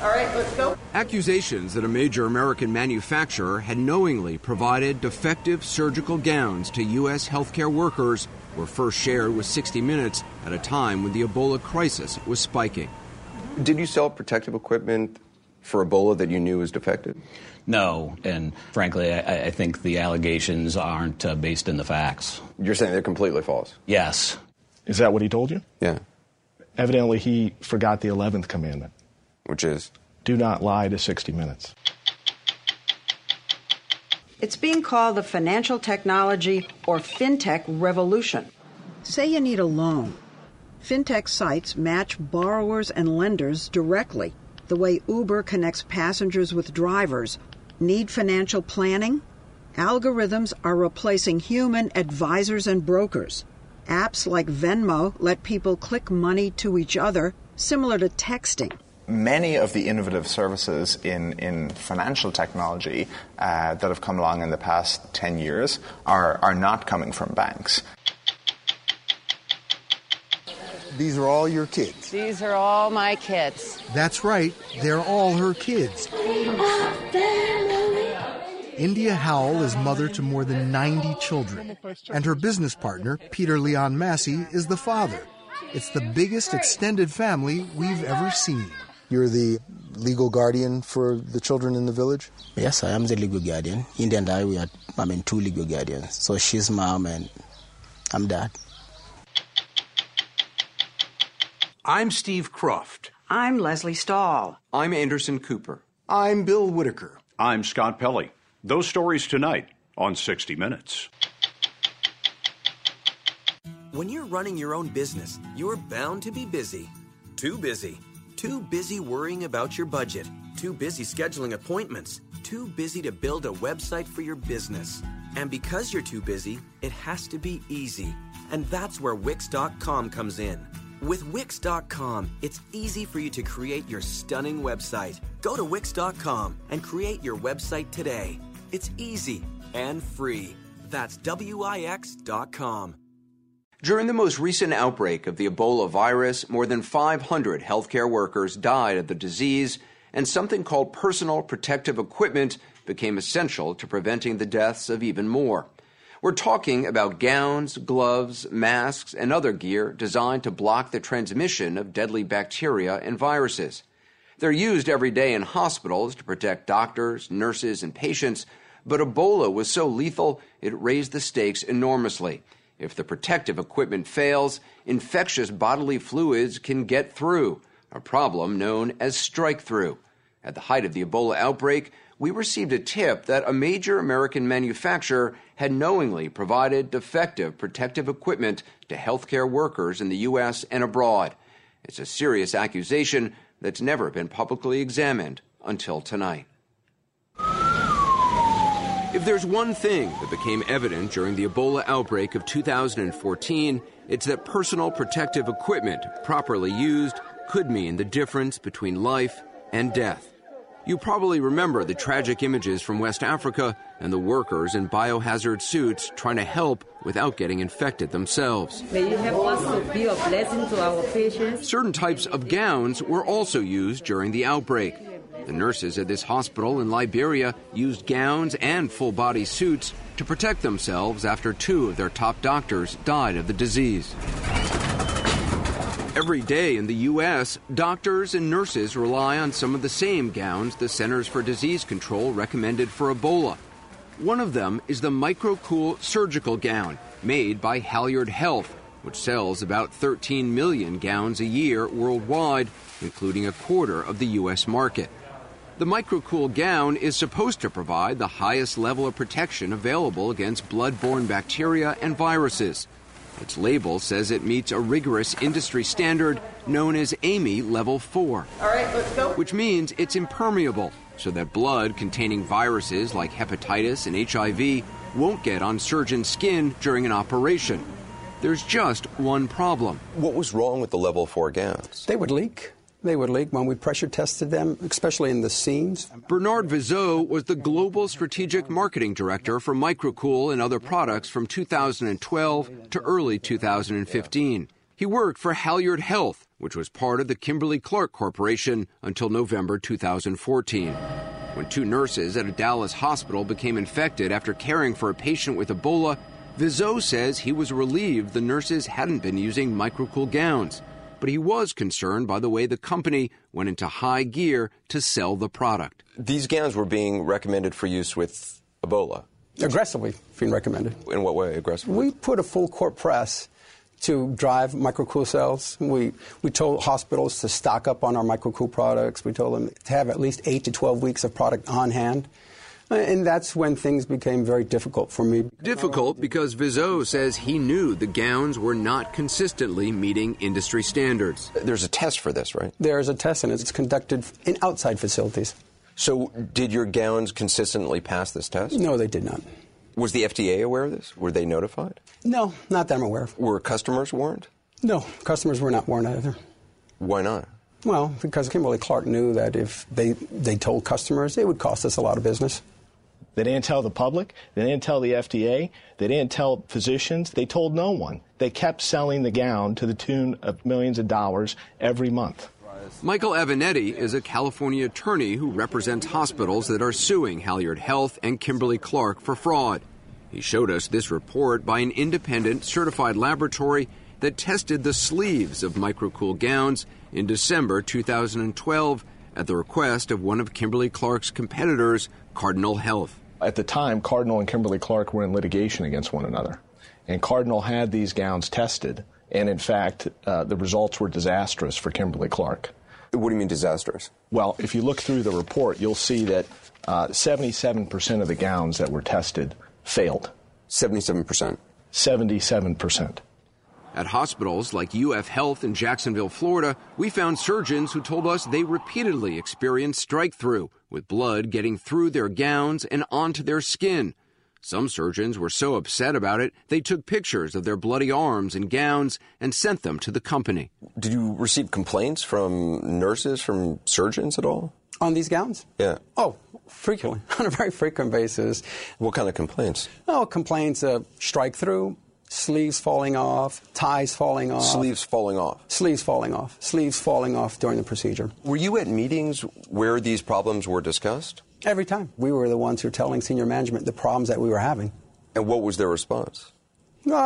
All right, let's go. Accusations that a major American manufacturer had knowingly provided defective surgical gowns to U.S. healthcare workers were first shared with 60 Minutes at a time when the Ebola crisis was spiking. Did you sell protective equipment for Ebola that you knew was defective? No, and frankly, I, I think the allegations aren't uh, based in the facts. You're saying they're completely false? Yes. Is that what he told you? Yeah. Evidently, he forgot the 11th commandment, Which is? do not lie to 60 Minutes. It's being called the financial technology or fintech revolution. Say you need a loan. Fintech sites match borrowers and lenders directly, the way Uber connects passengers with drivers. Need financial planning? Algorithms are replacing human advisors and brokers. Apps like Venmo let people click money to each other, similar to texting. Many of the innovative services in, in financial technology uh, that have come along in the past 10 years are, are not coming from banks. These are all your kids. These are all my kids. That's right, they're all her kids. India Howell is mother to more than 90 children, and her business partner, Peter Leon Massey, is the father. It's the biggest extended family we've ever seen. You're the legal guardian for the children in the village? Yes, I am the legal guardian. India and I, we are, I mean, two legal guardians. So she's mom and I'm dad. I'm Steve Kroft. I'm Lesley Stahl. I'm Anderson Cooper. I'm Bill Whitaker. I'm Scott Pelley. Those stories tonight on 60 Minutes. When you're running your own business, you're bound to be busy. Too busy. Too busy worrying about your budget. Too busy scheduling appointments. Too busy to build a website for your business. And because you're too busy, it has to be easy. And that's where Wix.com comes in. With Wix.com, it's easy for you to create your stunning website. Go to Wix.com and create your website today. It's easy and free. That's W-I-X.com. During the most recent outbreak of the Ebola virus, more than 500 healthcare workers died of the disease, and something called personal protective equipment became essential to preventing the deaths of even more. We're talking about gowns, gloves, masks, and other gear designed to block the transmission of deadly bacteria and viruses. They're used every day in hospitals to protect doctors, nurses, and patients, but Ebola was so lethal it raised the stakes enormously. If the protective equipment fails, infectious bodily fluids can get through, a problem known as strike through. At the height of the Ebola outbreak, we received a tip that a major American manufacturer had knowingly provided defective protective equipment to healthcare workers in the U.S. and abroad. It's a serious accusation that's never been publicly examined until tonight. If there's one thing that became evident during the Ebola outbreak of 2014, it's that personal protective equipment, properly used, could mean the difference between life and death. You probably remember the tragic images from West Africa and the workers in biohazard suits trying to help without getting infected themselves. May you help us to be a blessing to our patients. Certain types of gowns were also used during the outbreak. The nurses at this hospital in Liberia used gowns and full body suits to protect themselves after two of their top doctors died of the disease. Every day in the U.S., doctors and nurses rely on some of the same gowns the Centers for Disease Control recommended for Ebola. One of them is the Microcool surgical gown made by Halyard Health, which sells about 13 million gowns a year worldwide, including a quarter of the U.S. market. The Microcool gown is supposed to provide the highest level of protection available against blood-borne bacteria and viruses. Its label says it meets a rigorous industry standard known as AAMI Level 4. All right, let's go. Which means it's impermeable, so that blood containing viruses like hepatitis and HIV won't get on surgeon's skin during an operation. There's just one problem. What was wrong with the level 4 gowns? They would leak. They would leak when we pressure tested them, especially in the seams. Bernard Vezeau was the global strategic marketing director for Microcool and other products from 2012 to early 2015. He worked for Halyard Health, which was part of the Kimberly Clark Corporation until November 2014. When two nurses at a Dallas hospital became infected after caring for a patient with Ebola, Vezeau says he was relieved the nurses hadn't been using microcool gowns, but he was concerned by the way the company went into high gear to sell the product. These gowns were being recommended for use with Ebola. Aggressively being recommended. In what way, aggressively? We put a full court press to drive microcool cells. We, we told hospitals to stock up on our microcool products. We told them to have at least 8 to 12 weeks of product on hand. And that's when things became very difficult for me. Difficult because Vezeau says he knew the gowns were not consistently meeting industry standards. There's a test for this, right? There's a test, and it's conducted in outside facilities. So, did your gowns consistently pass this test? No, they did not. Was the FDA aware of this? Were they notified? No, not that I'm aware of. Were customers warned? No, customers were not warned either. Why not? Well, because Kimberly Clark knew that if they, they told customers, it would cost us a lot of business. They didn't tell the public. They didn't tell the FDA. They didn't tell physicians. They told no one. They kept selling the gown to the tune of millions of dollars every month. Michael Avenatti is a California attorney who represents hospitals that are suing Halyard Health and Kimberly Clark for fraud. He showed us this report by an independent certified laboratory that tested the sleeves of microcool gowns in December 2012 at the request of one of Kimberly Clark's competitors, Cardinal Health. At the time, Cardinal and Kimberly Clark were in litigation against one another. And Cardinal had these gowns tested. And in fact, uh, the results were disastrous for Kimberly Clark. What do you mean disastrous? Well, if you look through the report, you'll see that uh, 77% of the gowns that were tested failed. 77%. 77%. At hospitals like UF Health in Jacksonville, Florida, we found surgeons who told us they repeatedly experienced strike through, with blood getting through their gowns and onto their skin. Some surgeons were so upset about it, they took pictures of their bloody arms and gowns and sent them to the company. Did you receive complaints from nurses, from surgeons at all? On these gowns? Yeah. Oh, frequently, on a very frequent basis. What kind of complaints? Oh, complaints of strike through, sleeves falling off, ties falling off. Sleeves falling off. Sleeves falling off. Sleeves falling off during the procedure. Were you at meetings where these problems were discussed? Every time. We were the ones who were telling senior management the problems that we were having. And what was their response? No,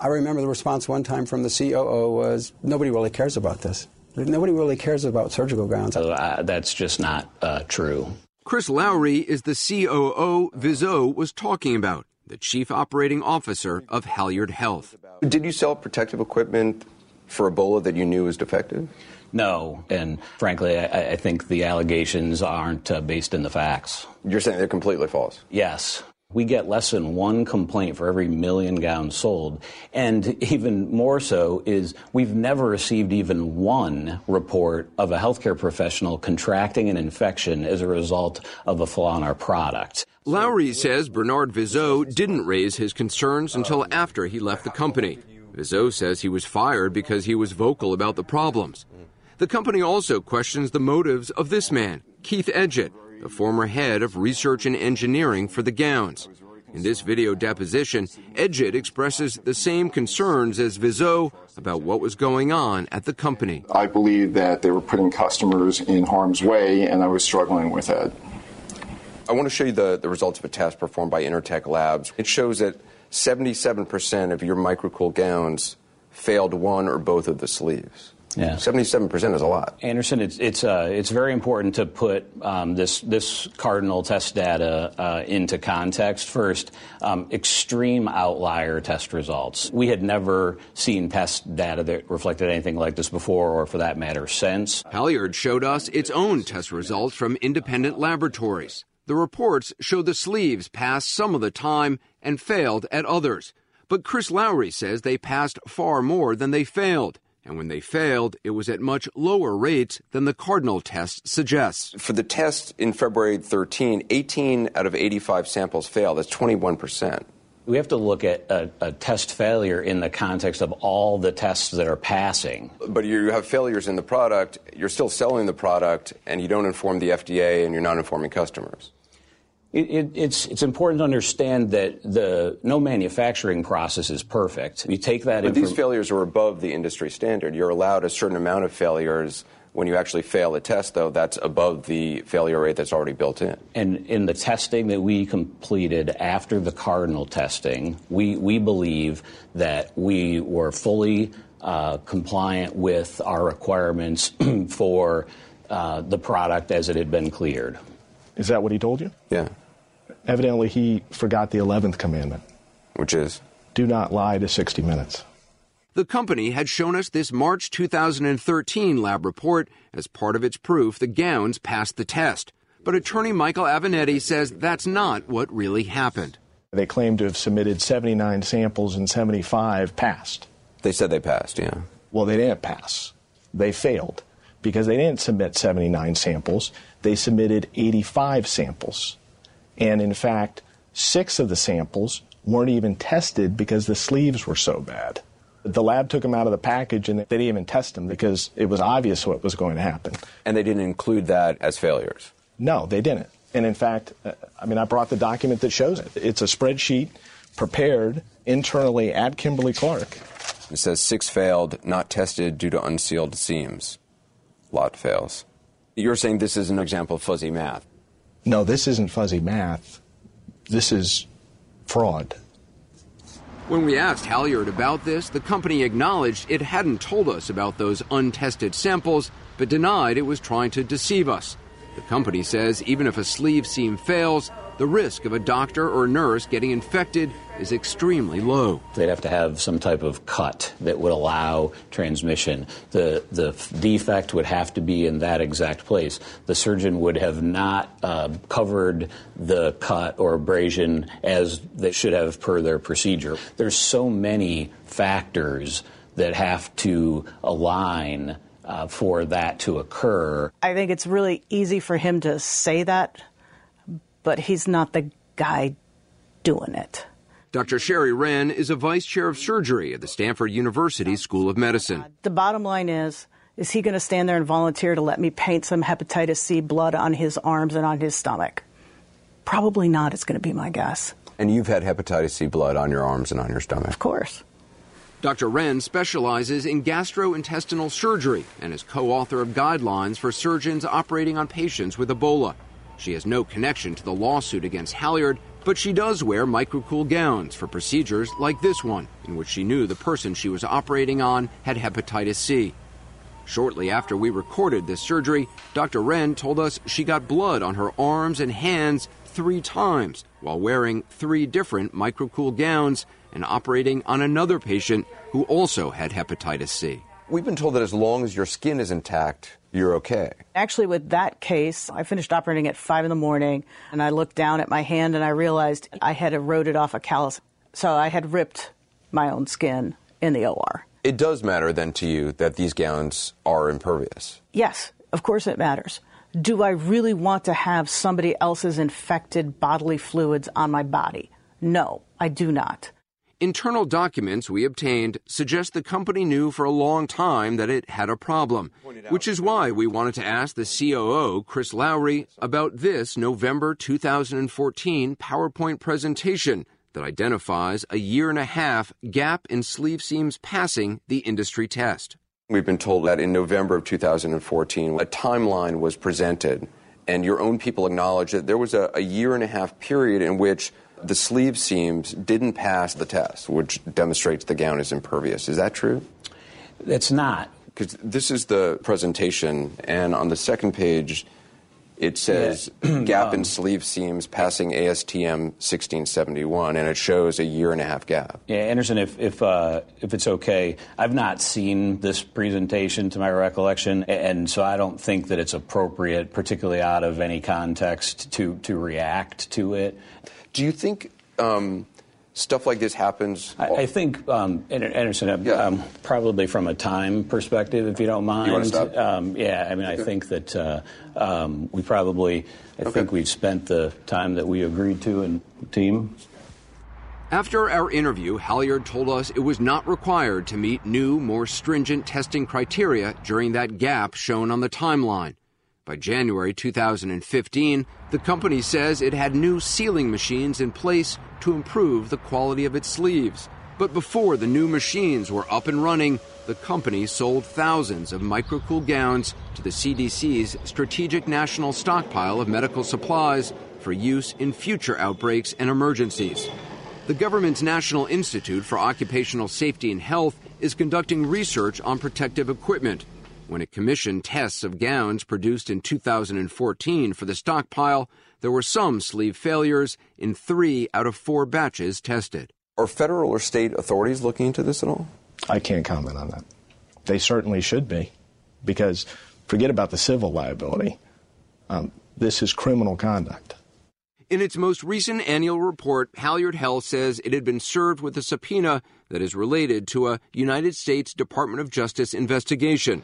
I remember the response one time from the COO was, nobody really cares about this. Nobody really cares about surgical gowns. Uh, that's just not uh, true. Chris Lowery is the COO Vezeau was talking about, the chief operating officer of Halyard Health. Did you sell protective equipment for Ebola that you knew was defective? No, and frankly, I, I think the allegations aren't uh, based in the facts. You're saying they're completely false? Yes. We get less than one complaint for every million gowns sold. And even more so is we've never received even one report of a healthcare professional contracting an infection as a result of a flaw in our product. Lowery says Bernard Vezeau didn't raise his concerns until after he left the company. Vezeau says he was fired because he was vocal about the problems. The company also questions the motives of this man, Keith Edgett, the former head of research and engineering for the gowns. In this video deposition, Edgett expresses the same concerns as Vezeau about what was going on at the company. I believe that they were putting customers in harm's way, and I was struggling with it. I want to show you the, the results of a test performed by Intertek Labs. It shows that 77% of your microcool gowns failed one or both of the sleeves. Yeah. 77% is a lot. Anderson, it's it's uh, it's very important to put um, this this cardinal test data uh, into context. First, um, extreme outlier test results. We had never seen test data that reflected anything like this before, or for that matter, since. Halyard showed us its own test results from independent laboratories. The reports show the sleeves passed some of the time and failed at others. But Chris Lowery says they passed far more than they failed and when they failed, it was at much lower rates than the Cardinal test suggests. For the test in February 13, 18 out of 85 samples failed. That's 21%. We have to look at a, a, test failure in the context of all the tests that are passing. But you have failures in the product, you're still selling the product, and you don't inform the FDA and you're not informing customers. It, it, it's it's important to understand that the no manufacturing process is perfect. You take that. But inform- these failures are above the industry standard. You're allowed a certain amount of failures. When you actually fail a test, though, that's above the failure rate that's already built in. And in the testing that we completed after the cardinal testing, we we believe that we were fully uh, compliant with our requirements for uh, the product as it had been cleared. Is that what he told you? Yeah. Evidently, he forgot the 11th commandment, which is do not lie to 60 Minutes. The company had shown us this March 2013 lab report as part of its proof the gowns passed the test. But attorney Michael Avenatti says that's not what really happened. They claim to have submitted 79 samples and 75 passed. They said they passed, yeah. Well, they didn't pass. They failed because they didn't submit 79 samples. They submitted 85 samples. And in fact, six of the samples weren't even tested because the sleeves were so bad. The lab took them out of the package and they didn't even test them because it was obvious what was going to happen. And they didn't include that as failures? No, they didn't. And in fact, uh, I mean, I brought the document that shows it. It's a spreadsheet prepared internally at Kimberly Clark. It says six failed, not tested due to unsealed seams. Lot fails. You're saying this is an example of fuzzy math? No, this isn't fuzzy math. This is fraud. When we asked Halyard about this, the company acknowledged it hadn't told us about those untested samples, but denied it was trying to deceive us. The company says even if a sleeve seam fails, the risk of a doctor or nurse getting infected is extremely low. They'd have to have some type of cut that would allow transmission. The, the defect would have to be in that exact place. The surgeon would have not uh, covered the cut or abrasion as they should have per their procedure. There's so many factors that have to align uh, for that to occur. I think it's really easy for him to say that but he's not the guy doing it. Dr. Sherry Wren is a vice chair of surgery at the Stanford University School of Medicine. The bottom line is is he going to stand there and volunteer to let me paint some hepatitis C blood on his arms and on his stomach? Probably not, it's going to be my guess. And you've had hepatitis C blood on your arms and on your stomach? Of course. Dr. Wren specializes in gastrointestinal surgery and is co author of guidelines for surgeons operating on patients with Ebola. She has no connection to the lawsuit against Halyard, but she does wear microcool gowns for procedures like this one, in which she knew the person she was operating on had hepatitis C. Shortly after we recorded this surgery, Dr. Wren told us she got blood on her arms and hands three times while wearing three different microcool gowns and operating on another patient who also had hepatitis C. We've been told that as long as your skin is intact, you're okay. Actually, with that case, I finished operating at 5 in the morning, and I looked down at my hand and I realized I had eroded off a callus. So I had ripped my own skin in the OR. It does matter then to you that these gowns are impervious. Yes, of course it matters. Do I really want to have somebody else's infected bodily fluids on my body? No, I do not. Internal documents we obtained suggest the company knew for a long time that it had a problem, which is why we wanted to ask the COO, Chris Lowery, about this November 2014 PowerPoint presentation that identifies a year and a half gap in sleeve seams passing the industry test. We've been told that in November of 2014, a timeline was presented, and your own people acknowledged that there was a, a year and a half period in which the sleeve seams didn't pass the test, which demonstrates the gown is impervious. Is that true? It's not. Because this is the presentation, and on the second page, it says yeah. gap in sleeve seams passing ASTM 1671, and it shows a year and a half gap. Yeah, Anderson, if if uh, if it's okay, I've not seen this presentation to my recollection, and so I don't think that it's appropriate, particularly out of any context, to to react to it. Do you think um, stuff like this happens? I, I think, um, Anderson, yeah. um, probably from a time perspective, if you don't mind. You stop? Um, yeah, I mean, okay. I think that uh, um, we probably, I okay. think we've spent the time that we agreed to in team. After our interview, Halyard told us it was not required to meet new, more stringent testing criteria during that gap shown on the timeline. By January 2015, the company says it had new sealing machines in place to improve the quality of its sleeves. But before the new machines were up and running, the company sold thousands of microcool gowns to the CDC's Strategic National Stockpile of Medical Supplies for use in future outbreaks and emergencies. The government's National Institute for Occupational Safety and Health is conducting research on protective equipment. When it commissioned tests of gowns produced in 2014 for the stockpile, there were some sleeve failures in three out of four batches tested. Are federal or state authorities looking into this at all? I can't comment on that. They certainly should be, because forget about the civil liability. Um, this is criminal conduct. In its most recent annual report, Halyard Health says it had been served with a subpoena that is related to a United States Department of Justice investigation.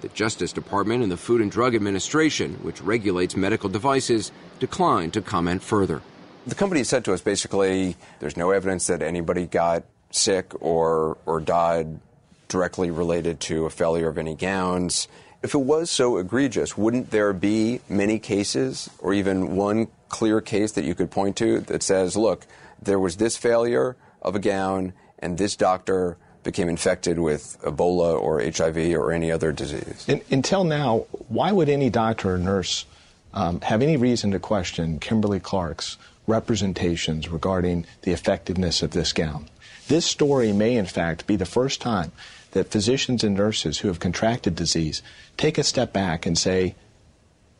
The Justice Department and the Food and Drug Administration, which regulates medical devices, declined to comment further. The company said to us basically there's no evidence that anybody got sick or, or died directly related to a failure of any gowns. If it was so egregious, wouldn't there be many cases or even one clear case that you could point to that says, look, there was this failure of a gown and this doctor became infected with Ebola or HIV or any other disease? Until now, why would any doctor or nurse um, have any reason to question Kimberly Clark's representations regarding the effectiveness of this gown? This story may, in fact, be the first time that physicians and nurses who have contracted disease take a step back and say,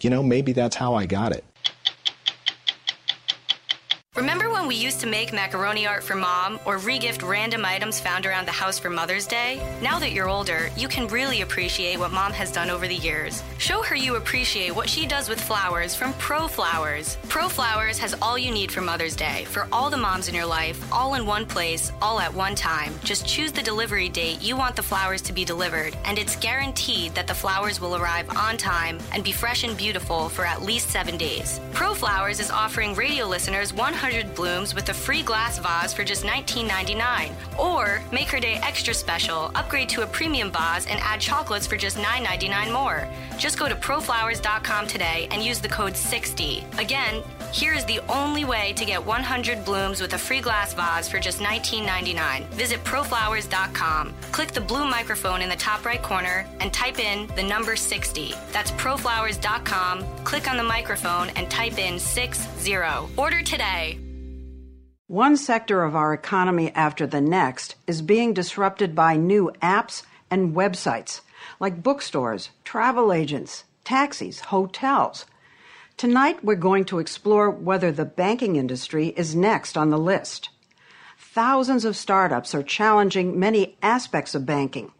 you know, maybe that's how I got it. Remember when we used to make macaroni art for mom or regift random items found around the house for Mother's Day? Now that you're older, you can really appreciate what mom has done over the years. Show her you appreciate what she does with flowers from Pro Flowers. Pro Flowers has all you need for Mother's Day for all the moms in your life, all in one place, all at one time. Just choose the delivery date you want the flowers to be delivered, and it's guaranteed that the flowers will arrive on time and be fresh and beautiful for at least seven days. Pro Flowers is offering radio listeners 100 100 blooms with a free glass vase for just $19.99. Or make her day extra special, upgrade to a premium vase, and add chocolates for just $9.99 more. Just go to proflowers.com today and use the code 60. Again, here is the only way to get 100 blooms with a free glass vase for just $19.99. Visit proflowers.com. Click the blue microphone in the top right corner and type in the number 60. That's proflowers.com. Click on the microphone and type in 60. Order today. One sector of our economy after the next is being disrupted by new apps and websites like bookstores, travel agents, taxis, hotels. Tonight, we're going to explore whether the banking industry is next on the list. Thousands of startups are challenging many aspects of banking.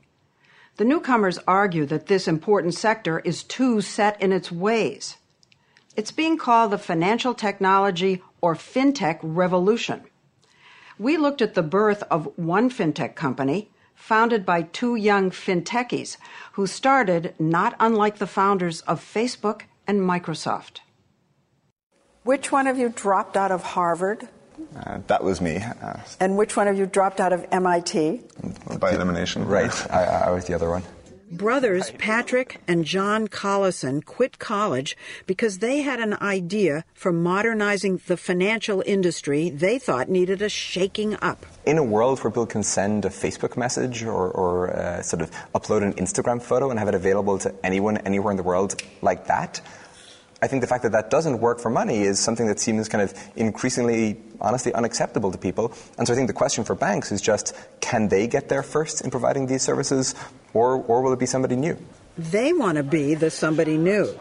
The newcomers argue that this important sector is too set in its ways. It's being called the financial technology or fintech revolution. We looked at the birth of one fintech company founded by two young fintechies who started not unlike the founders of Facebook and Microsoft. Which one of you dropped out of Harvard? Uh, that was me. Uh, and which one of you dropped out of MIT? By elimination. Right. I, I was the other one. Brothers Patrick and John Collison quit college because they had an idea for modernizing the financial industry they thought needed a shaking up. In a world where people can send a Facebook message or, or uh, sort of upload an Instagram photo and have it available to anyone anywhere in the world like that, I think the fact that that doesn't work for money is something that seems kind of increasingly, honestly, unacceptable to people. And so I think the question for banks is just can they get there first in providing these services, or, or will it be somebody new? They want to be the somebody new.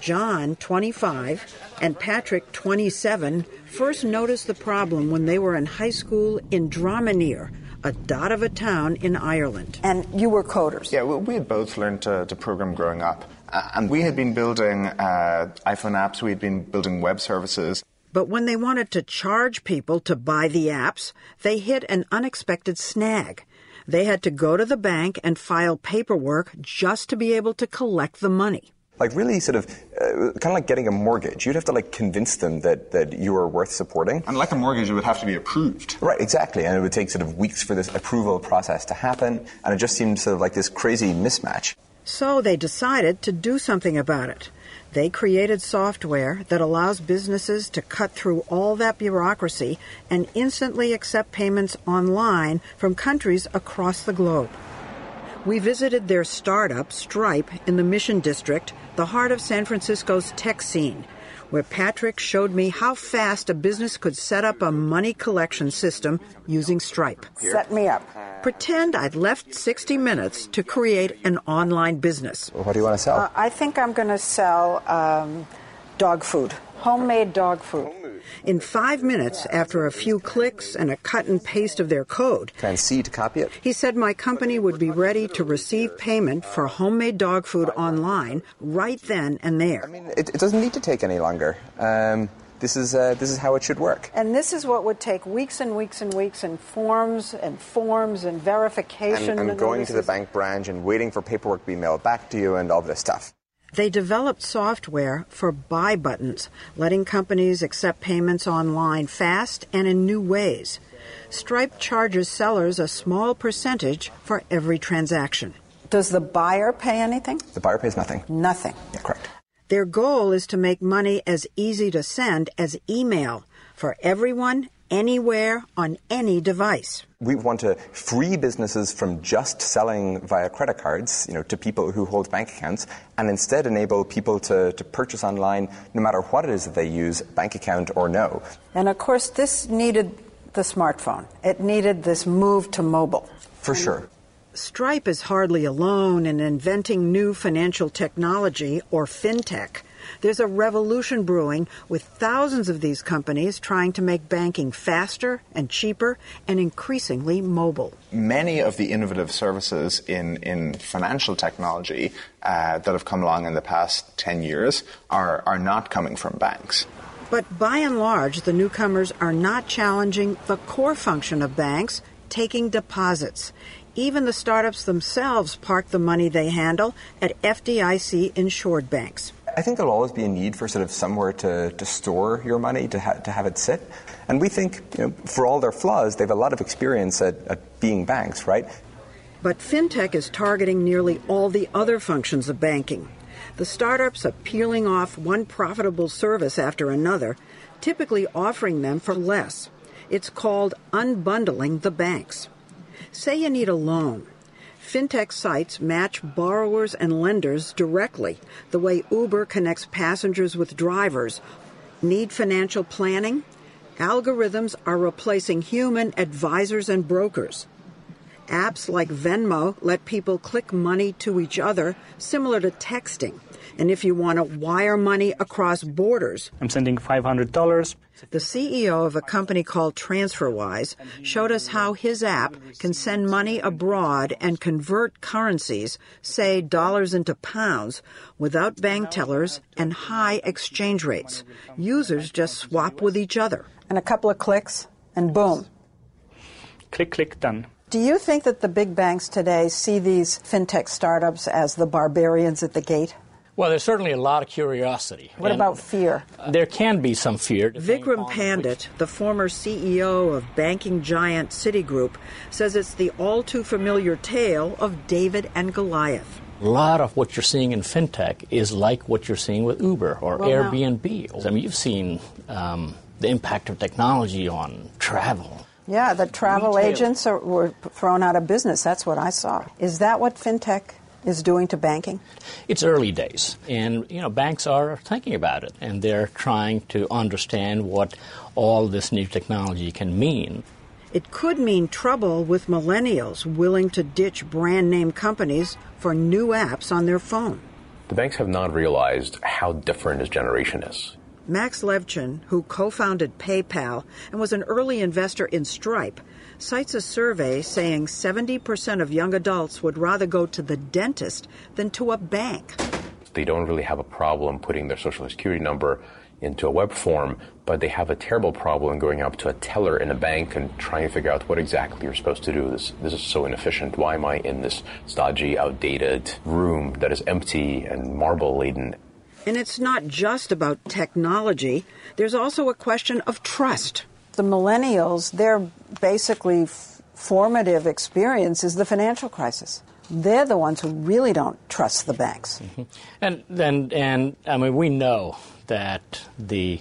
John, 25, and Patrick, 27, first noticed the problem when they were in high school in Dromineer, a dot of a town in Ireland. And you were coders? Yeah, we had both learned to, to program growing up. Uh, and we had been building uh, iPhone apps, we had been building web services. But when they wanted to charge people to buy the apps, they hit an unexpected snag. They had to go to the bank and file paperwork just to be able to collect the money. Like really, sort of, uh, kind of like getting a mortgage. You'd have to like convince them that that you are worth supporting. And like a mortgage, it would have to be approved. Right, exactly. And it would take sort of weeks for this approval process to happen. And it just seemed sort of like this crazy mismatch. So they decided to do something about it. They created software that allows businesses to cut through all that bureaucracy and instantly accept payments online from countries across the globe. We visited their startup, Stripe, in the Mission District, the heart of San Francisco's tech scene, where Patrick showed me how fast a business could set up a money collection system using Stripe. Set me up. Pretend I'd left 60 minutes to create an online business. What do you want to sell? Uh, I think I'm going to sell um, dog food, homemade dog food. In five minutes, after a few clicks and a cut and paste of their code, Can C to copy it? he said my company would be ready to receive payment for homemade dog food online right then and there. I mean, it, it doesn't need to take any longer. Um, this is uh, this is how it should work. And this is what would take weeks and weeks and weeks and forms and forms and verification. And, and going to the bank branch and waiting for paperwork to be mailed back to you and all this stuff. They developed software for buy buttons, letting companies accept payments online fast and in new ways. Stripe charges sellers a small percentage for every transaction. Does the buyer pay anything? The buyer pays nothing. Nothing. Yeah, correct. Their goal is to make money as easy to send as email for everyone, anywhere, on any device. We want to free businesses from just selling via credit cards, you know, to people who hold bank accounts, and instead enable people to, to purchase online no matter what it is that they use, bank account or no. And of course, this needed the smartphone. It needed this move to mobile. For sure. Stripe is hardly alone in inventing new financial technology, or fintech. There's a revolution brewing with thousands of these companies trying to make banking faster and cheaper and increasingly mobile. Many of the innovative services in, in financial technology uh, that have come along in the past 10 years are, are not coming from banks. But by and large, the newcomers are not challenging the core function of banks, taking deposits. Even the startups themselves park the money they handle at FDIC insured banks. I think there'll always be a need for sort of somewhere to, to store your money, to, ha- to have it sit. And we think, you know, for all their flaws, they have a lot of experience at, at being banks, right? But fintech is targeting nearly all the other functions of banking. The startups are peeling off one profitable service after another, typically offering them for less. It's called unbundling the banks. Say you need a loan. Fintech sites match borrowers and lenders directly, the way Uber connects passengers with drivers. Need financial planning? Algorithms are replacing human advisors and brokers. Apps like Venmo let people click money to each other, similar to texting. And if you want to wire money across borders, I'm sending $500. the CEO of a company called TransferWise showed us how his app can send money abroad and convert currencies, say dollars into pounds, without bank tellers and high exchange rates. Users just swap with each other. And a couple of clicks, and boom. Click, click, done. Do you think that the big banks today see these fintech startups as the barbarians at the gate? Well, there's certainly a lot of curiosity. What And about fear? There can be some fear. Vikram Pandit, the former CEO of banking giant Citigroup, says it's the all too familiar tale of David and Goliath. A lot of what you're seeing in fintech is like what you're seeing with Uber or Well, now- Airbnb. I mean, you've seen um, the impact of technology on travel. Yeah, the travel Retail. agents are, were thrown out of business. That's what I saw. Is that what fintech is doing to banking? It's early days, and you know banks are thinking about it, and they're trying to understand what all this new technology can mean. It could mean trouble with millennials willing to ditch brand name companies for new apps on their phone. The banks have not realized how different this generation is. Max Levchin, who co founded PayPal and was an early investor in Stripe, cites a survey saying 70% of young adults would rather go to the dentist than to a bank. They don't really have a problem putting their social security number into a web form, but they have a terrible problem going up to a teller in a bank and trying to figure out what exactly you're supposed to do. This, this is so inefficient. Why am I in this stodgy, outdated room that is empty and marble laden? And it's not just about technology, there's also a question of trust. The millennials, their basically f- formative experience is the financial crisis. They're the ones who really don't trust the banks. Mm-hmm. And, and, and I mean, we know that the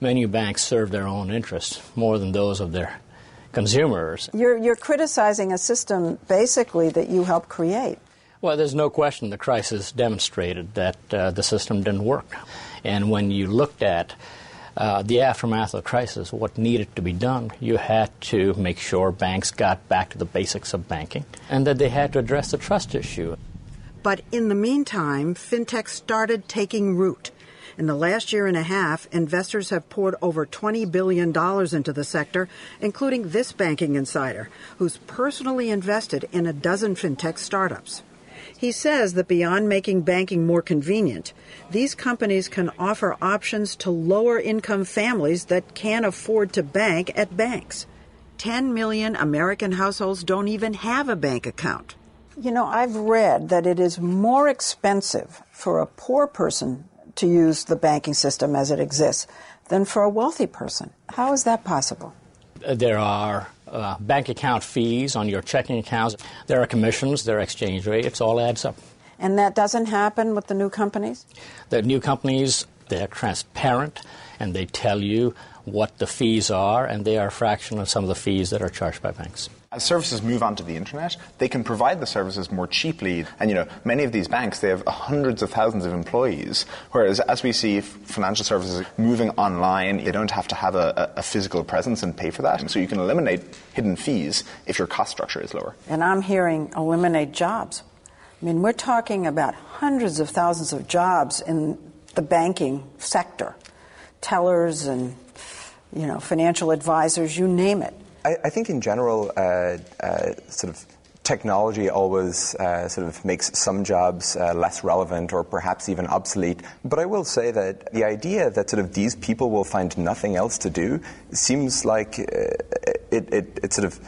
many banks serve their own interests more than those of their consumers. You're, you're criticizing a system basically that you helped create. Well, there's no question the crisis demonstrated that uh, the system didn't work. And when you looked at uh, the aftermath of the crisis, what needed to be done, you had to make sure banks got back to the basics of banking and that they had to address the trust issue. But in the meantime, fintech started taking root. In the last year and a half, investors have poured over $20 billion into the sector, including this banking insider, who's personally invested in a dozen fintech startups. He says that beyond making banking more convenient, these companies can offer options to lower income families that can't afford to bank at banks. 10 million American households don't even have a bank account. You know, I've read that it is more expensive for a poor person to use the banking system as it exists than for a wealthy person. How is that possible? There are uh, bank account fees on your checking accounts. There are commissions, there are exchange rates. All adds up. And that doesn't happen with the new companies? The new companies, they're transparent and they tell you what the fees are, and they are a fraction of some of the fees that are charged by banks. As services move onto the internet, they can provide the services more cheaply. And you know, many of these banks they have hundreds of thousands of employees. Whereas as we see financial services moving online, you don't have to have a, a physical presence and pay for that. So you can eliminate hidden fees if your cost structure is lower. And I'm hearing eliminate jobs. I mean, we're talking about hundreds of thousands of jobs in the banking sector, tellers and you know financial advisors, you name it. I, I think in general, uh, uh, sort of technology always uh, sort of makes some jobs uh, less relevant or perhaps even obsolete. But I will say that the idea that sort of these people will find nothing else to do seems like uh, it, it, it, sort of.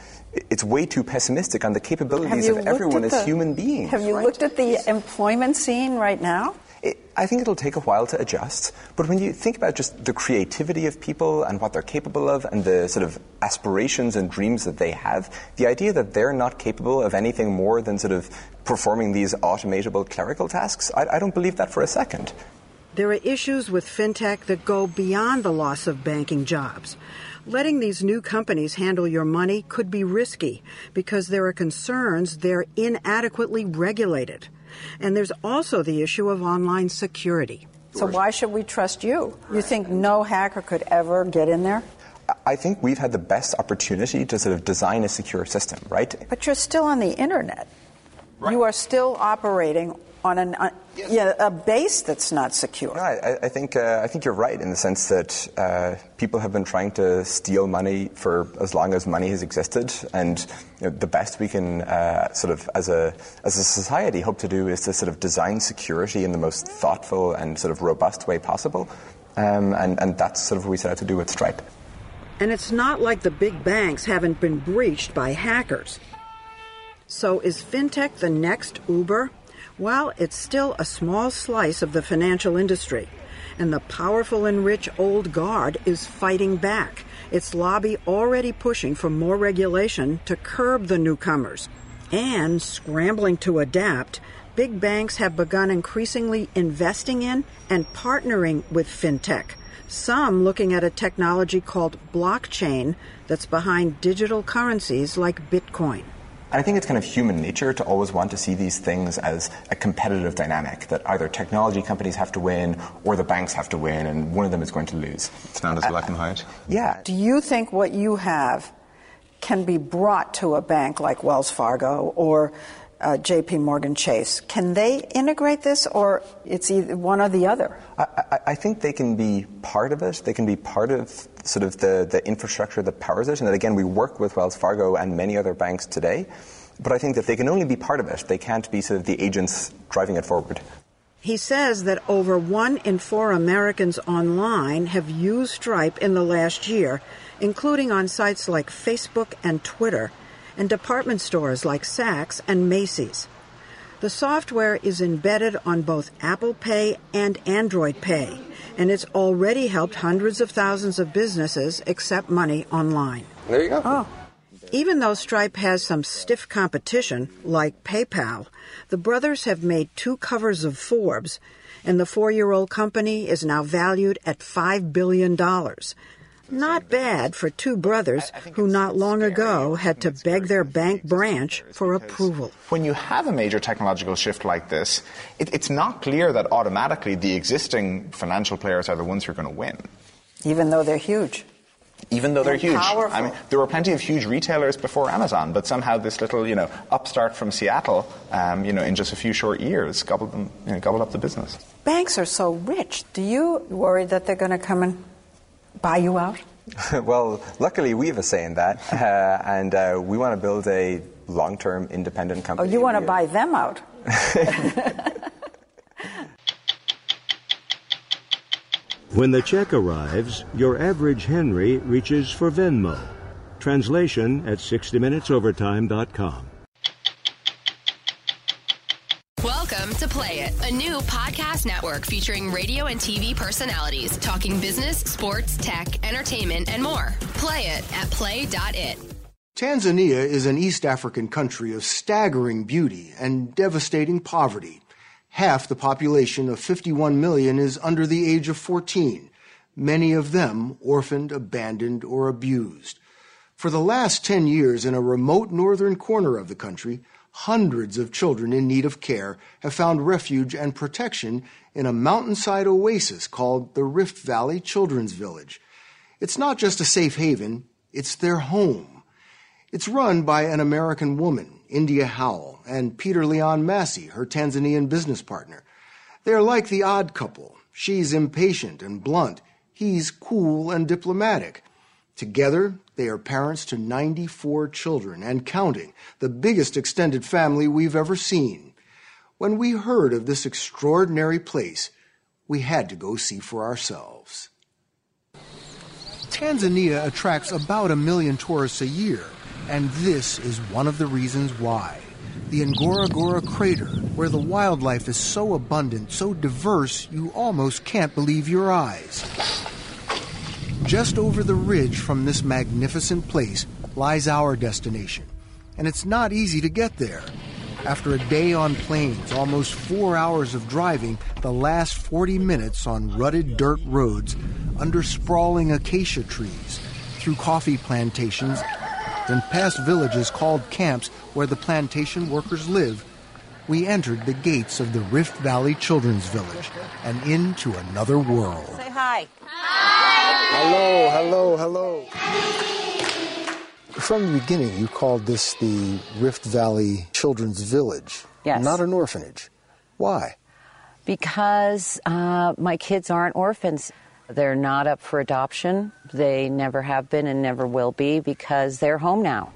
It's way too pessimistic on the capabilities of everyone as human beings. Have you right? looked at the employment scene right now? It, I think it'll take a while to adjust, but when you think about just the creativity of people and what they're capable of and the sort of aspirations and dreams that they have, the idea that they're not capable of anything more than sort of performing these automatable clerical tasks, I, I don't believe that for a second. There are issues with fintech that go beyond the loss of banking jobs. Letting these new companies handle your money could be risky because there are concerns they're inadequately regulated. And there's also the issue of online security. So, why should we trust you? You think no hacker could ever get in there? I think we've had the best opportunity to sort of design a secure system, right? But you're still on the internet. Right. You are still operating on an, uh, yeah, a base that's not secure. No, I, I think uh, I think you're right in the sense that uh, people have been trying to steal money for as long as money has existed, and you know, the best we can uh, sort of as a as a society hope to do is to sort of design security in the most thoughtful and sort of robust way possible, um, and and that's sort of what we set out to do with Stripe. And it's not like the big banks haven't been breached by hackers. So is fintech the next Uber? Well, it's still a small slice of the financial industry, and the powerful and rich old guard is fighting back, its lobby already pushing for more regulation to curb the newcomers. And scrambling to adapt, big banks have begun increasingly investing in and partnering with fintech. Some looking at a technology called blockchain that's behind digital currencies like Bitcoin. I think it's kind of human nature to always want to see these things as a competitive dynamic that either technology companies have to win or the banks have to win, and one of them is going to lose. It's not as black and white. Uh, yeah. Do you think what you have can be brought to a bank like Wells Fargo or uh, J.P. Morgan Chase. Can they integrate this, or it's either one or the other? I, I, I, think they can be part of it. They can be part of sort of the, the infrastructure that powers it. And that again, we work with Wells Fargo and many other banks today. But I think that they can only be part of it. They can't be sort of the agents driving it forward. He says that over one in four Americans online have used Stripe in the last year, including on sites like Facebook and Twitter and department stores like Saks and Macy's. The software is embedded on both Apple Pay and Android Pay, and it's already helped hundreds of thousands of businesses accept money online. There you go. Oh. Even though Stripe has some stiff competition, like PayPal, the brothers have made two covers of Forbes, and the four year old company is now valued at $5 billion. Not bad for two brothers who not long ago had to beg their bank branch for approval. When you have a major technological shift like this, it, it's not clear that automatically the existing financial players are the ones who are going to win. Even though they're huge. Even though they're And huge. powerful. I mean, there were plenty of huge retailers before Amazon, but somehow this little, you know, upstart from Seattle, um, you know, in just a few short years, gobbled them, you know, gobbled up the business. Banks are so rich. Do you worry that they're going to come and buy you out? well, luckily we have a say in that, uh, and uh, we want to build a long-term independent company. Oh, you want to buy them out? When the check arrives, your average Henry reaches for Venmo. Translation at 60minutesovertime.com. Welcome to Play It, a new podcast network featuring radio and TV personalities talking business, sports, tech, entertainment, and more. Play it at play.it. Tanzania is an East African country of staggering beauty and devastating poverty. Half the population of 51 million is under the age of 14, many of them orphaned, abandoned, or abused. For the last 10 years, in a remote northern corner of the country, hundreds of children in need of care have found refuge and protection in a mountainside oasis called the Rift Valley Children's Village. It's not just a safe haven, it's their home. It's run by an American woman, India Howell, and Peter Leon Massey, her Tanzanian business partner. They're like the odd couple. She's impatient and blunt. He's cool and diplomatic. Together, they are parents to 94 children and counting, the biggest extended family we've ever seen. When we heard of this extraordinary place, we had to go see for ourselves. Tanzania attracts about a million tourists a year, and this is one of the reasons why. The Ngorongoro crater, where the wildlife is so abundant, so diverse, you almost can't believe your eyes. Just over the ridge from this magnificent place lies our destination, and it's not easy to get there. After a day on planes, almost four hours of driving, the last 40 minutes on rutted dirt roads, under sprawling acacia trees, through coffee plantations, and past villages called camps where the plantation workers live, we entered the gates of the Rift Valley Children's Village and into another world. Say hi. Hello, hello, hello. From the beginning, you called this the Rift Valley Children's Village. Yes. Not an orphanage. Why? Because uh, my kids aren't orphans. They're not up for adoption. They never have been and never will be because they're home now.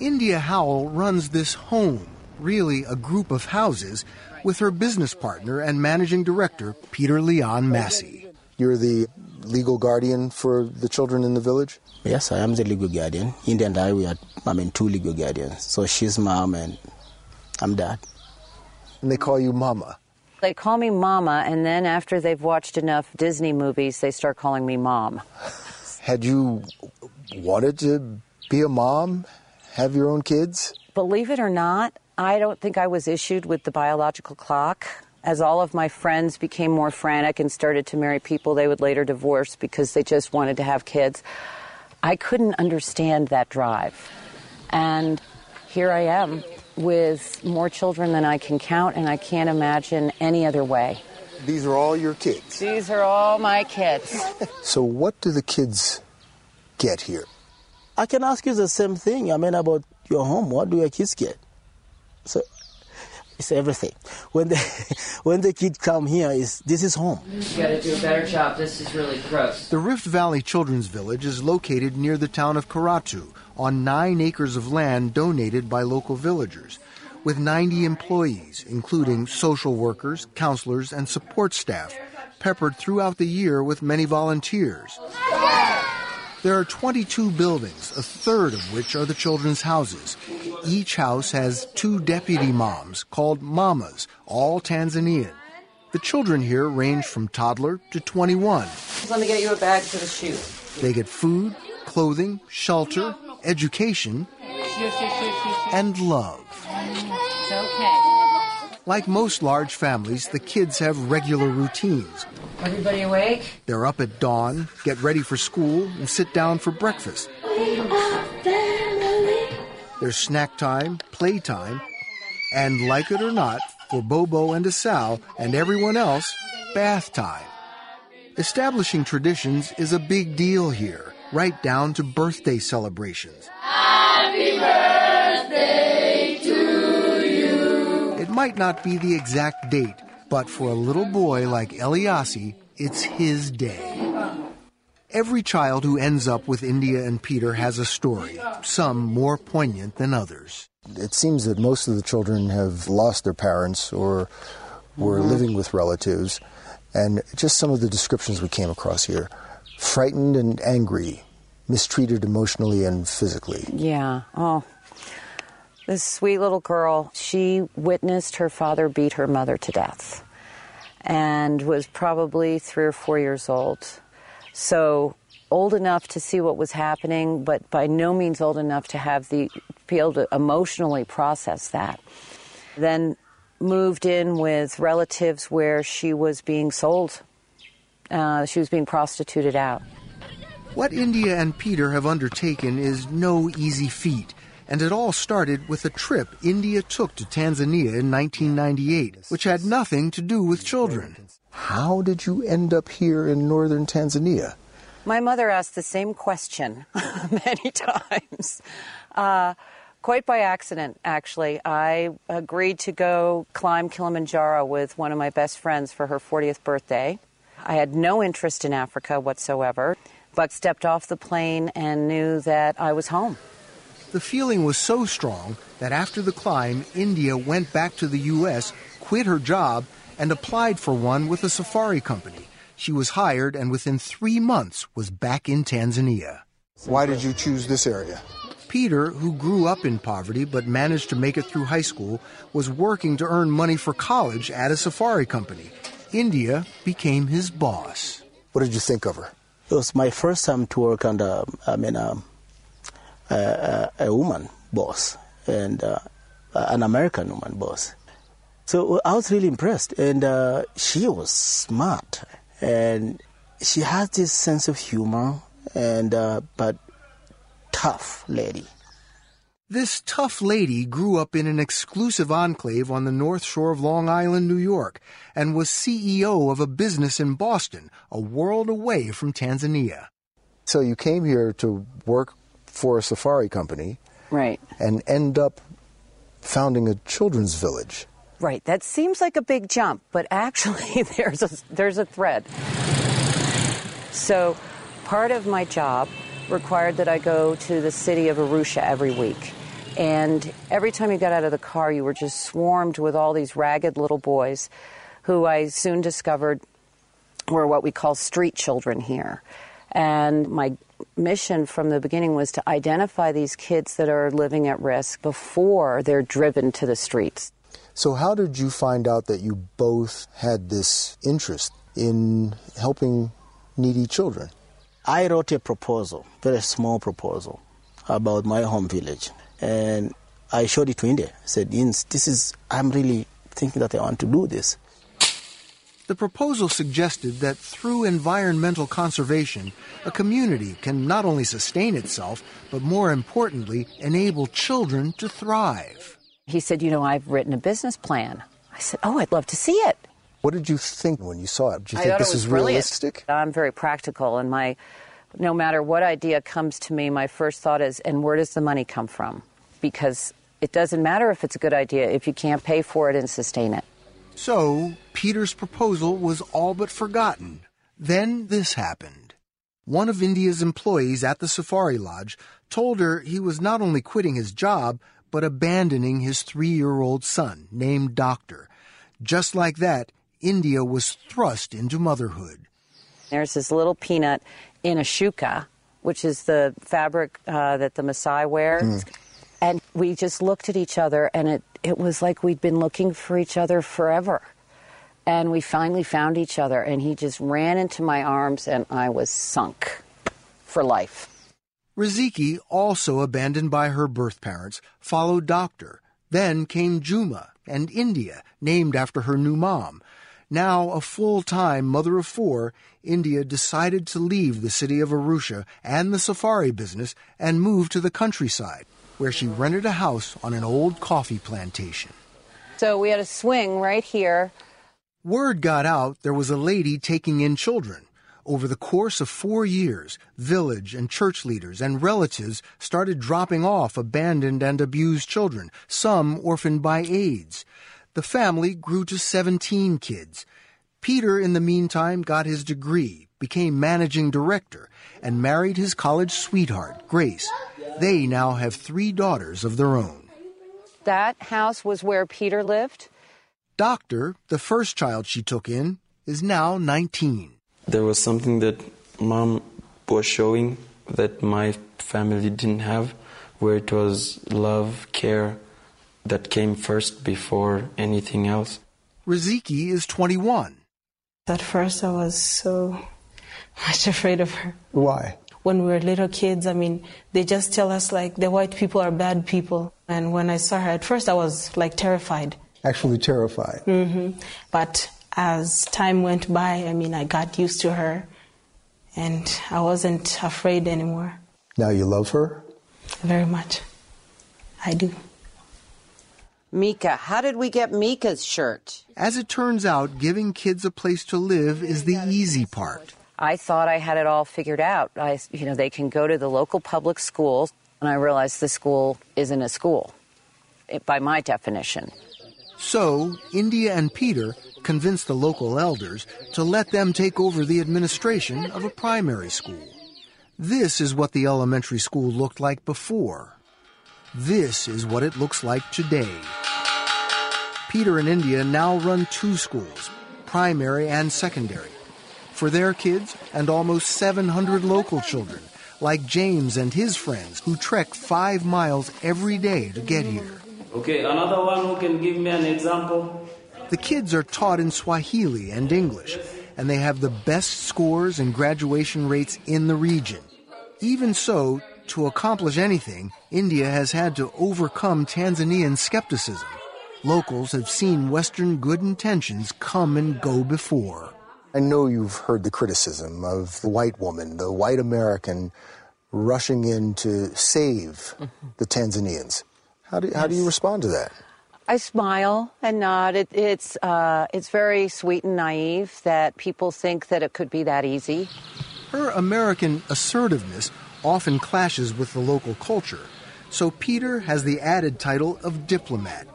India Howell runs this home, really a group of houses, with her business partner and managing director, Peter Leon Massey. You're the legal guardian for the children in the village? Yes, I am the legal guardian. India and I, we are, I mean, two legal guardians. So she's mom and I'm dad. And they call you Mama. They call me Mama, and then after they've watched enough Disney movies, they start calling me Mom. Had you wanted to be a mom, have your own kids? Believe it or not, I don't think I was issued with the biological clock. As all of my friends became more frantic and started to marry people they would later divorce because they just wanted to have kids, I couldn't understand that drive. And here I am with more children than I can count, and I can't imagine any other way. These are all your kids. These are all my kids. So, what do the kids get here? I can ask you the same thing. I mean, about your home. What do your kids get? So it's everything. When they when the kids come here, is this is home. You gotta do a better job. This is really gross. The Rift Valley Children's Village is located near the town of Karatu on nine acres of land donated by local villagers, with 90 employees, including social workers, counselors, and support staff, peppered throughout the year with many volunteers. There are 22 buildings, a third of which are the children's houses. Each house has two deputy moms called mamas, all Tanzanian. The children here range from toddler to 21. Let me get you a bag for the shoot. They get food, clothing, shelter, education, and love. It's okay. Like most large families, the kids have regular routines. Everybody awake? They're up at dawn, get ready for school, and sit down for breakfast. There's snack time, play time, and like it or not, for Bobo and Asal and everyone else, bath time. Establishing traditions is a big deal here, right down to birthday celebrations. Happy birthday to you. It might not be the exact date, but for a little boy like Eliasi, it's his day. Every child who ends up with India and Peter has a story, some more poignant than others. It seems that most of the children have lost their parents or were Mhm. living with relatives, and just some of the descriptions we came across here frightened and angry, mistreated emotionally and physically. Yeah. Oh. This sweet little girl, she witnessed her father beat her mother to death and was probably three or four years old. So old enough to see what was happening, but by no means old enough to have the be able to emotionally process that. Then moved in with relatives where she was being sold. Uh, she was being prostituted out. What India and Peter have undertaken is no easy feat, and it all started with a trip India took to Tanzania in 1998, which had nothing to do with children. How did you end up here in northern Tanzania? My mother asked the same question many times. Uh, quite by accident, actually. I agreed to go climb Kilimanjaro with one of my best friends for her 40th birthday. I had no interest in Africa whatsoever, but stepped off the plane and knew that I was home. The feeling was so strong that after the climb, India went back to the U.S., quit her job, and applied for one with a safari company. She was hired and within three months was back in Tanzania. Why did you choose this area? Peter, who grew up in poverty but managed to make it through high school, was working to earn money for college at a safari company. India became his boss. What did you think of her? It was my first time to work under, I mean, um, a, a, a woman boss and uh, an American woman boss. So I was really impressed, and uh, she was smart, and she has this sense of humor, and uh, but tough lady. This tough lady grew up in an exclusive enclave on the north shore of Long Island, New York, and was CEO of a business in Boston, a world away from Tanzania. So you came here to work for a safari company Right. and end up founding a children's village. Right. That seems like a big jump, but actually there's a there's a thread. So, part of my job required that I go to the city of Arusha every week. And every time you got out of the car, you were just swarmed with all these ragged little boys who I soon discovered were what we call street children here. And my mission from the beginning was to identify these kids that are living at risk before they're driven to the streets. So, how did you find out that you both had this interest in helping needy children? I wrote a proposal, very small proposal, about my home village, and I showed it to India. I said, "Ins, this is I'm really thinking that I want to do this." The proposal suggested that through environmental conservation, a community can not only sustain itself, but more importantly, enable children to thrive. He said, You know, I've written a business plan. I said, Oh, I'd love to see it. What did you think when you saw it? Did you I think this it was is brilliant. realistic? I'm very practical, and my no matter what idea comes to me, my first thought is, and where does the money come from? Because it doesn't matter if it's a good idea if you can't pay for it and sustain it. So, Peter's proposal was all but forgotten. Then this happened. One of India's employees at the Safari Lodge told her he was not only quitting his job, but abandoning his three year old son, named Doctor. Just like that, India was thrust into motherhood. There's this little peanut in a shuka, which is the fabric uh, that the Maasai wear. Mm. And we just looked at each other, and it, it was like we'd been looking for each other forever. And we finally found each other, and he just ran into my arms, and I was sunk for life. Riziki, also abandoned by her birth parents, followed Doctor. Then came Juma and India, named after her new mom. Now a full-time mother of four, India decided to leave the city of Arusha and the safari business and move to the countryside, where she rented a house on an old coffee plantation. So we had a swing right here. Word got out there was a lady taking in children. Over the course of four years, village and church leaders and relatives started dropping off abandoned and abused children, some orphaned by AIDS. The family grew to 17 kids. Peter, in the meantime, got his degree, became managing director, and married his college sweetheart, Grace. They now have three daughters of their own. That house was where Peter lived. Doctor, the first child she took in, is now 19. There was something that mom was showing that my family didn't have, where it was love, care that came first before anything else. Riziki is 21. At first, I was so much afraid of her. Why? When we were little kids, I mean, they just tell us like the white people are bad people. And when I saw her, at first I was like terrified. Actually terrified. Mm-hmm. But as time went by, I mean, I got used to her and I wasn't afraid anymore. Now you love her? Very much. I do. Mika, how did we get Mika's shirt? As it turns out, giving kids a place to live is the easy part. I thought I had it all figured out. I, you know, they can go to the local public schools, and I realized the school isn't a school, by my definition. So, India and Peter convinced the local elders to let them take over the administration of a primary school. This is what the elementary school looked like before. This is what it looks like today. Peter and India now run two schools, primary and secondary, for their kids and almost 700 local children, like James and his friends who trek five miles every day to get here. Okay, another one who can give me an example? The kids are taught in Swahili and English, and they have the best scores and graduation rates in the region. Even so, to accomplish anything, India has had to overcome Tanzanian skepticism. Locals have seen Western good intentions come and go before. I know you've heard the criticism of the white woman, the white American, rushing in to save the Tanzanians. How do, how do you respond to that? I smile and nod. It, it's uh, it's very sweet and naive that people think that it could be that easy. Her American assertiveness often clashes with the local culture, so Peter has the added title of diplomat.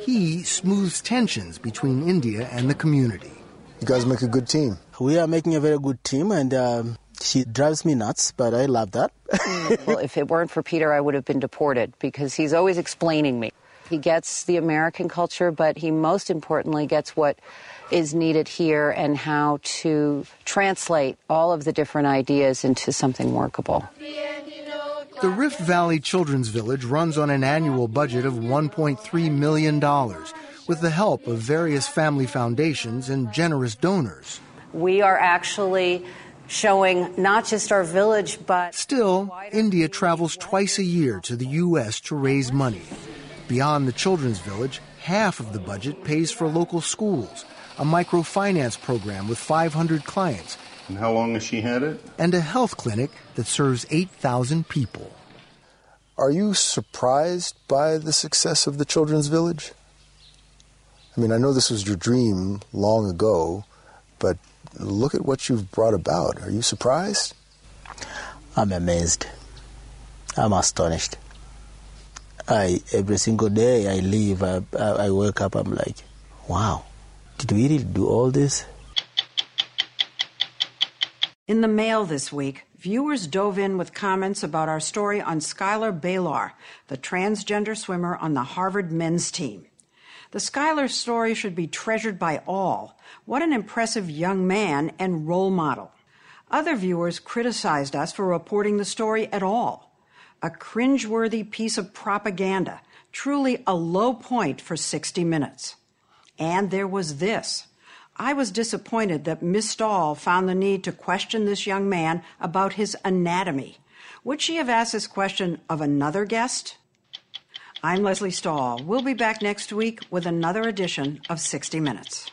He smooths tensions between India and the community. You guys make a good team. We are making a very good team, and um, she drives me nuts, but I love that. well, if it weren't for Peter, I would have been deported because he's always explaining me. He gets the American culture, but he most importantly gets what is needed here and how to translate all of the different ideas into something workable. The Rift Valley Children's Village runs on an annual budget of $1.3 million with the help of various family foundations and generous donors. We are actually showing not just our village, but. Still, India travels twice a year to the U.S. to raise money. Beyond the Children's Village, half of the budget pays for local schools, a microfinance program with 500 clients, And how long has she had it? and a health clinic that serves 8,000 people. Are you surprised by the success of the Children's Village? I mean, I know this was your dream long ago, but look at what you've brought about. Are you surprised? I'm amazed. I'm astonished. I every single day I leave, I, I, I wake up, I'm like, wow, did we really do all this? In the mail this week, viewers dove in with comments about our story on Schuyler Bailar, the transgender swimmer on the Harvard men's team. The Schuyler story should be treasured by all. What an impressive young man and role model. Other viewers criticized us for reporting the story at all. A cringeworthy piece of propaganda, truly a low point for 60 Minutes. And there was this. I was disappointed that Miss Stahl found the need to question this young man about his anatomy. Would she have asked this question of another guest? I'm Lesley Stahl. We'll be back next week with another edition of 60 Minutes.